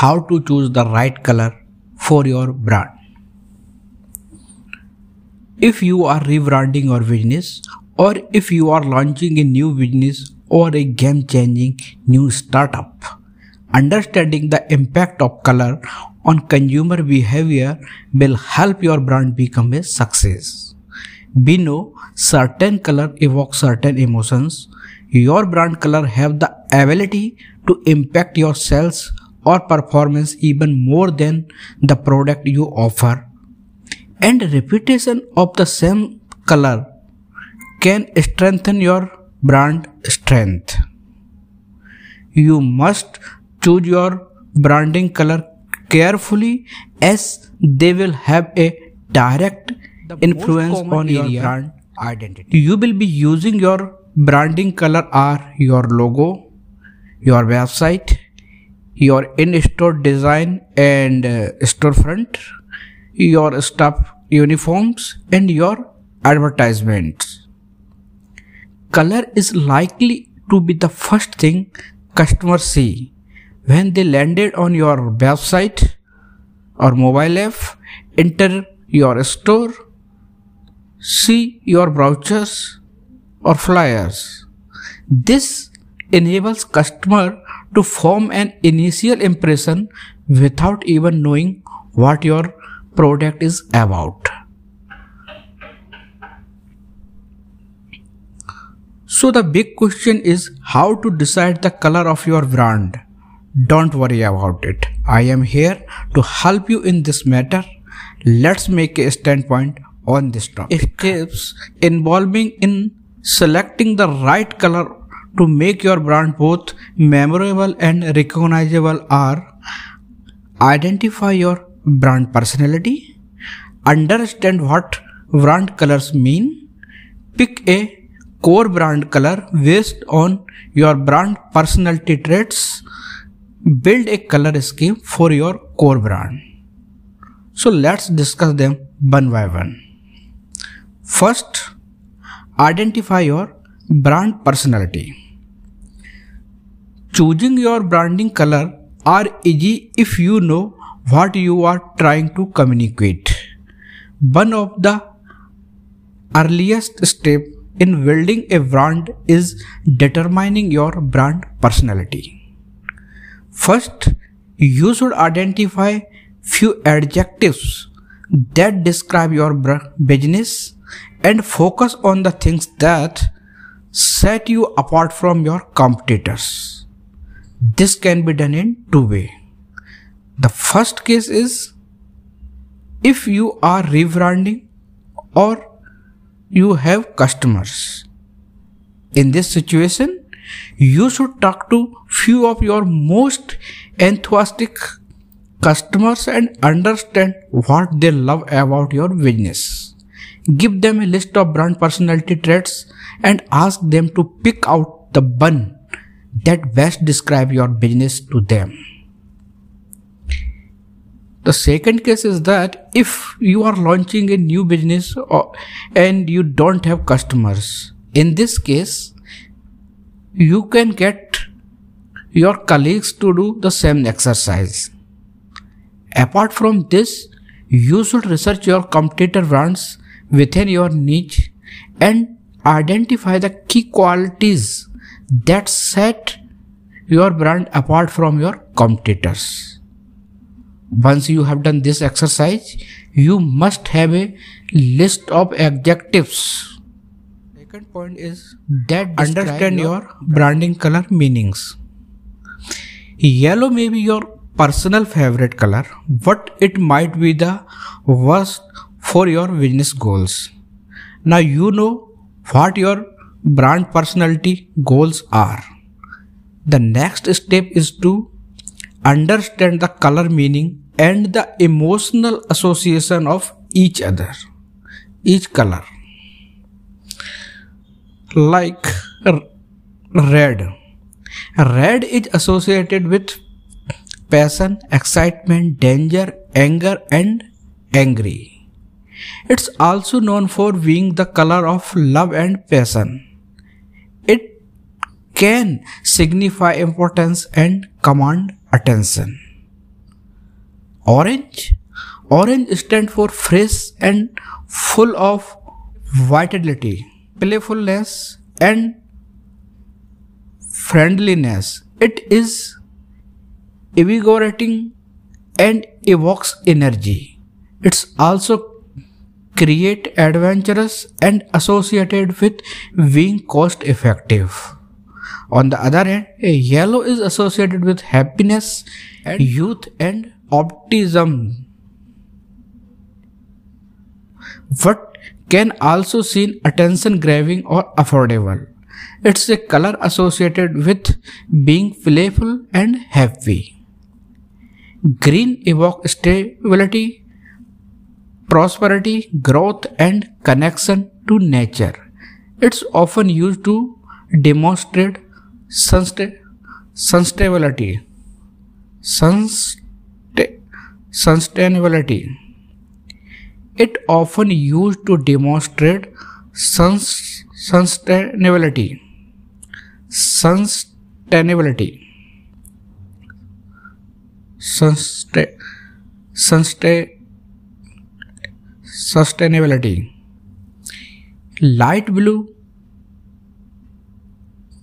how to choose the right color for your brand. If you are rebranding your business or if you are launching a new business or a game changing new startup, understanding the impact of color on consumer behavior will help your brand become a success. We know certain color evoke certain emotions. Your brand color have the ability to impact your sales or performance even more than the product you offer. And repetition of the same color can strengthen your brand strength. You must choose your branding color carefully as they will have a direct influence on your brand identity. You will be using your branding color are your logo, your website, your in-store design and uh, storefront, your staff uniforms and your advertisements. Color is likely to be the first thing customers see when they landed on your website or mobile app, enter your store, see your brochures or flyers. This enables customer to form an initial impression without even knowing what your product is about. So the big question is how to decide the color of your brand. Don't worry about it. I am here to help you in this matter. Let's make a standpoint on this topic. Steps involving in selecting the right color to make your brand both memorable and recognizable are identify your brand personality, understand what brand colors mean, pick a core brand color based on your brand personality traits build a color scheme for your core brand. So let's discuss them one by one. First, identify your brand personality. Choosing your branding color are easy if you know what you are trying to communicate. One of the earliest step in building a brand is determining your brand personality. First, you should identify few adjectives that describe your business and focus on the things that set you apart from your competitors. This can be done in two ways. The first case is if you are rebranding or you have customers. In this situation, you should talk to few of your most enthusiastic customers and understand what they love about your business. Give them a list of brand personality traits and ask them to pick out the one that best describe your business to them. The second case is that if you are launching a new business or, and you don't have customers, in this case, you can get your colleagues to do the same exercise. Apart from this, you should research your competitor brands within your niche and identify the key qualities that set your brand apart from your competitors. Once you have done this exercise, you must have a list of adjectives second point is that understand your, your branding color meanings. Yellow may be your personal favorite color, but it might be the worst for your business goals. Now you know what your brand personality goals are. The next step is to understand the color meaning and the emotional association of each other, each color like red. Red is associated with passion, excitement, danger, anger, and angry. It's also known for being the color of love and passion. Can signify importance and command attention. Orange. Orange stands for fresh and full of vitality, playfulness, and friendliness. It is invigorating and evokes energy. It's also create adventurous and associated with being cost effective. On the other hand, a yellow is associated with happiness and youth and optimism. But can also seem attention grabbing or affordable. It's a color associated with being playful and happy. Green evokes stability, prosperity, growth, and connection to nature. It's often used to demonstrate sustainability. Sustainability. It often used to demonstrate sustainability. Sustainability. Sustainability. Light blue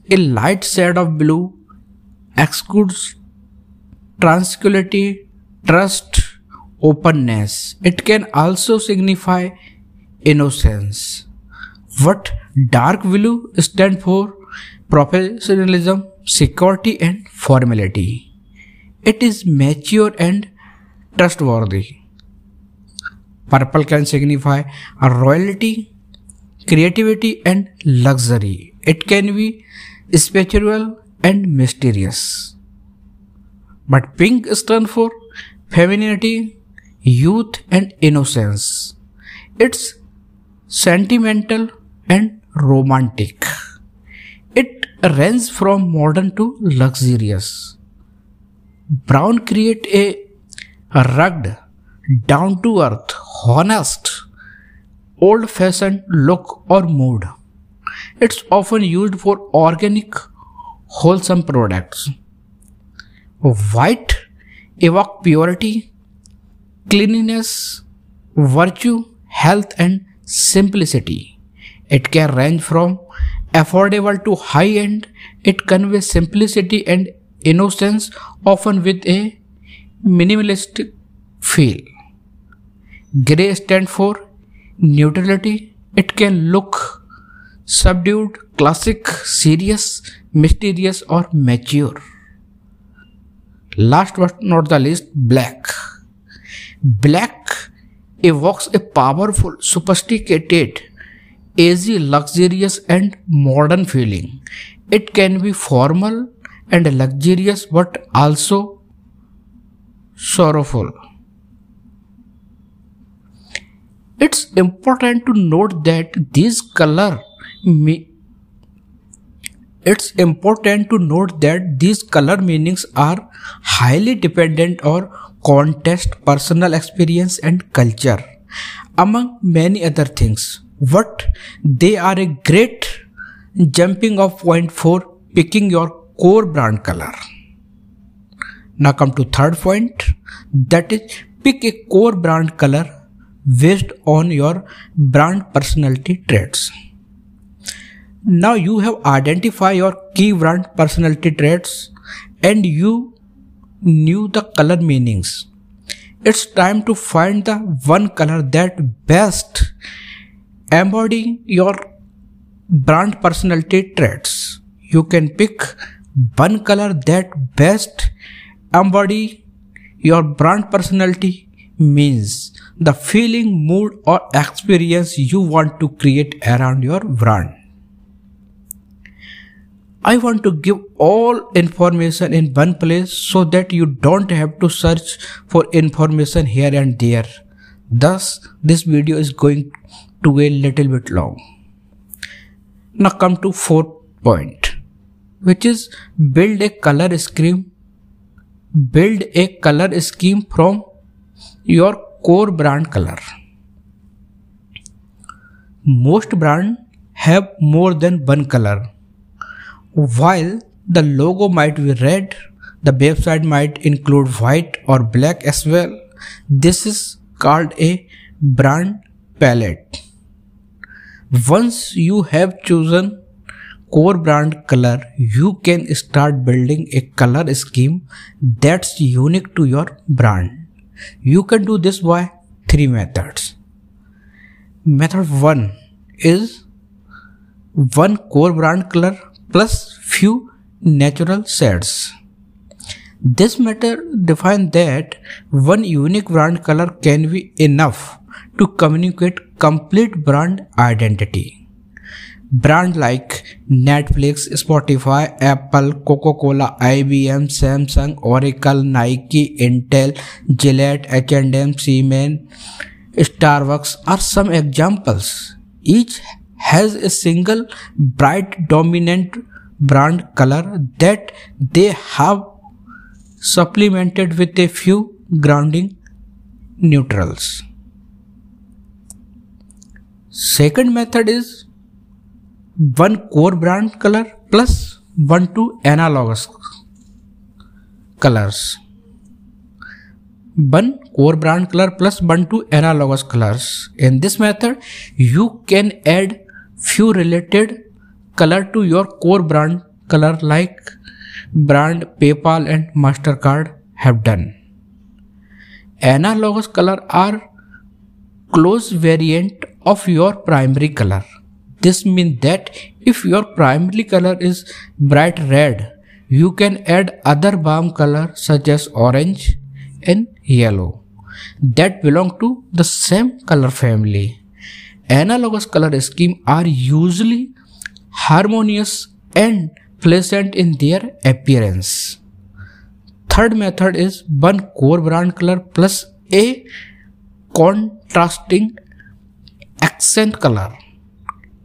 a light shade of blue excludes tranquility, trust, openness. It can also signify innocence. What dark blue stands for professionalism, security and formality. It is mature and trustworthy. Purple can signify royalty, creativity and luxury. It can be spiritual and mysterious. But pink stands for femininity, youth and innocence. It's sentimental and romantic. It ranges from modern to luxurious. Brown create a rugged, down to earth, honest, old fashioned look or mood. It's often used for organic, wholesome products. White evoke purity, cleanliness, virtue, health, and simplicity. It can range from affordable to high end. It conveys simplicity and innocence, often with a minimalistic feel. Gray stands for neutrality. It can look subdued, classic, serious, mysterious, or mature. Last but not the least, black. Black evokes a powerful, sophisticated, easy, luxurious, and modern feeling. It can be formal and luxurious, but also sorrowful. It's important to note that these color it's important to note that these color meanings are highly dependent on context, personal experience, and culture, among many other things. But they are a great jumping off point for picking your core brand color. Now come to third point that is pick a core brand color based on your brand personality traits. Now you have identified your key brand personality traits and you knew the color meanings. It's time to find the one color that best embody your brand personality traits. You can pick one color that best embody your brand personality means the feeling, mood or experience you want to create around your brand. I want to give all information in one place so that you don't have to search for information here and there. Thus, this video is going to a little bit long. Now come to fourth point, which is build a color scheme. Build a color scheme from your core brand color. Most brand have more than one color while the logo might be red, the website might include white or black as well. this is called a brand palette. Once you have chosen core brand color, you can start building a color scheme that's unique to your brand. You can do this by three methods. Method 1 is one core brand color plus few natural shades. This matter defines that one unique brand color can be enough to communicate complete brand identity. Brand like Netflix, Spotify, Apple, Coca-Cola, IBM, Samsung, Oracle, Nike, Intel, Gillette, H&M, Siemens, Starbucks are some examples. Each has a single bright dominant brand color that they have supplemented with a few grounding neutrals. Second method is one core brand color plus one to analogous colors. One core brand color plus one to analogous colors. In this method, you can add few related color to your core brand color like brand PayPal and MasterCard have done. Analogous color are close variant of your primary color. This means that if your primary color is bright red, you can add other balm color such as orange and yellow that belong to the same color family. Analogous color scheme are usually harmonious and pleasant in their appearance. Third method is one core brand color plus a contrasting accent color.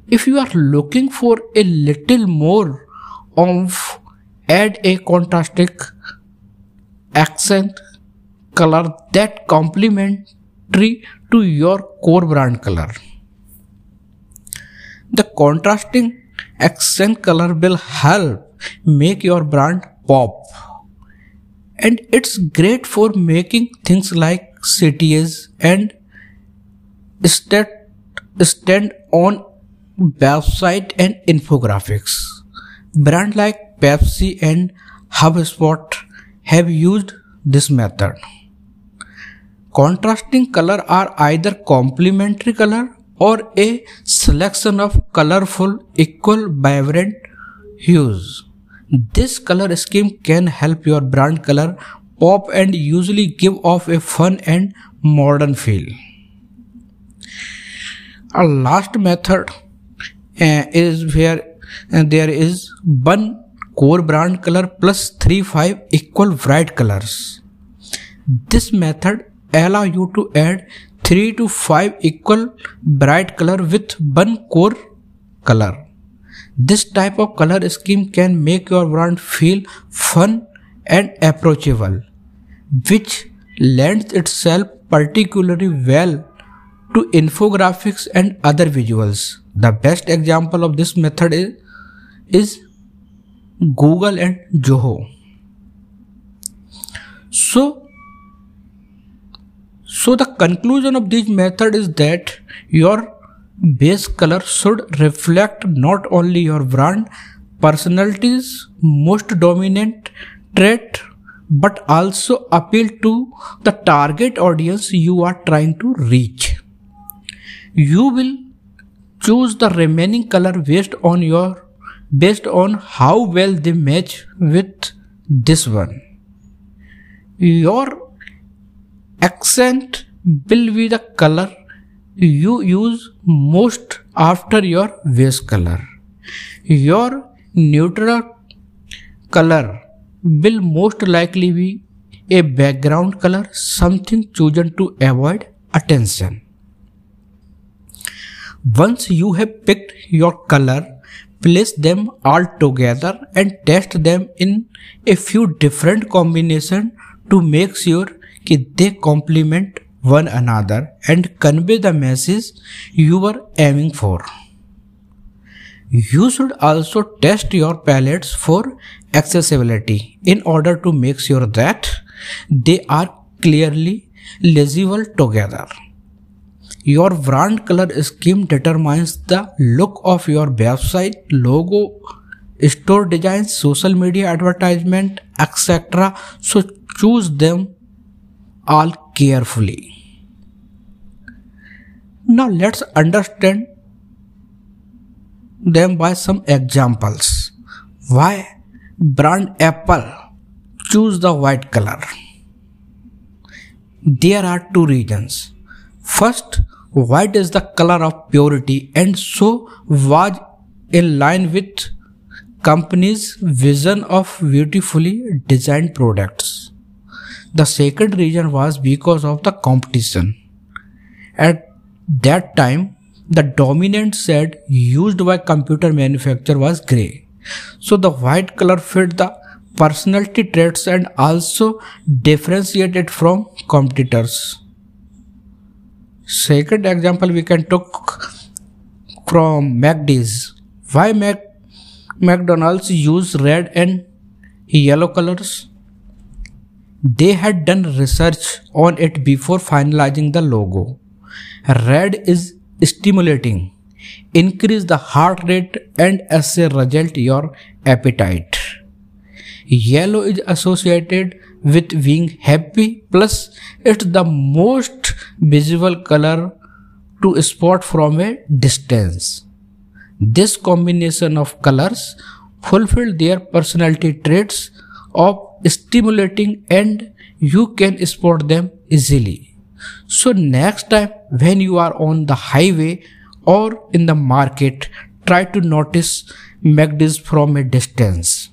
If you are looking for a little more of add a contrasting accent color that complementary to your core brand color. The contrasting accent color will help make your brand pop. And it's great for making things like CTAs and stand, stand on website and infographics. Brand like Pepsi and HubSpot have used this method. Contrasting color are either complementary color or a selection of colorful, equal, vibrant hues. This color scheme can help your brand color pop and usually give off a fun and modern feel. A last method uh, is where uh, there is one core brand color plus 3 5 equal bright colors. This method allow you to add 3 to 5 equal bright color with one core color. This type of color scheme can make your brand feel fun and approachable, which lends itself particularly well to infographics and other visuals. The best example of this method is, is Google and Zoho. So so the conclusion of this method is that your base color should reflect not only your brand personality's most dominant trait but also appeal to the target audience you are trying to reach. You will choose the remaining color based on your based on how well they match with this one. Your accent will be the color you use most after your base color. Your neutral color will most likely be a background color, something chosen to avoid attention. Once you have picked your color, place them all together and test them in a few different combinations to make sure that they complement one another and convey the message you were aiming for. You should also test your palettes for accessibility in order to make sure that they are clearly legible together. Your brand color scheme determines the look of your website, logo, store designs, social media advertisement, etc. So choose them all carefully. Now let's understand them by some examples. Why brand Apple choose the white color? There are two reasons. First, white is the color of purity and so was in line with company's vision of beautifully designed products. The second reason was because of the competition. At that time, the dominant shade used by computer manufacturer was gray. So the white color fit the personality traits and also differentiated from competitors. Second example we can take from McD's. Why Mac McDonald's use red and yellow colors? They had done research on it before finalizing the logo. Red is stimulating, increase the heart rate and as a result your appetite. Yellow is associated with being happy plus it's the most visible color to spot from a distance. This combination of colors fulfill their personality traits of stimulating and you can spot them easily. So next time when you are on the highway or in the market, try to notice McD's from a distance.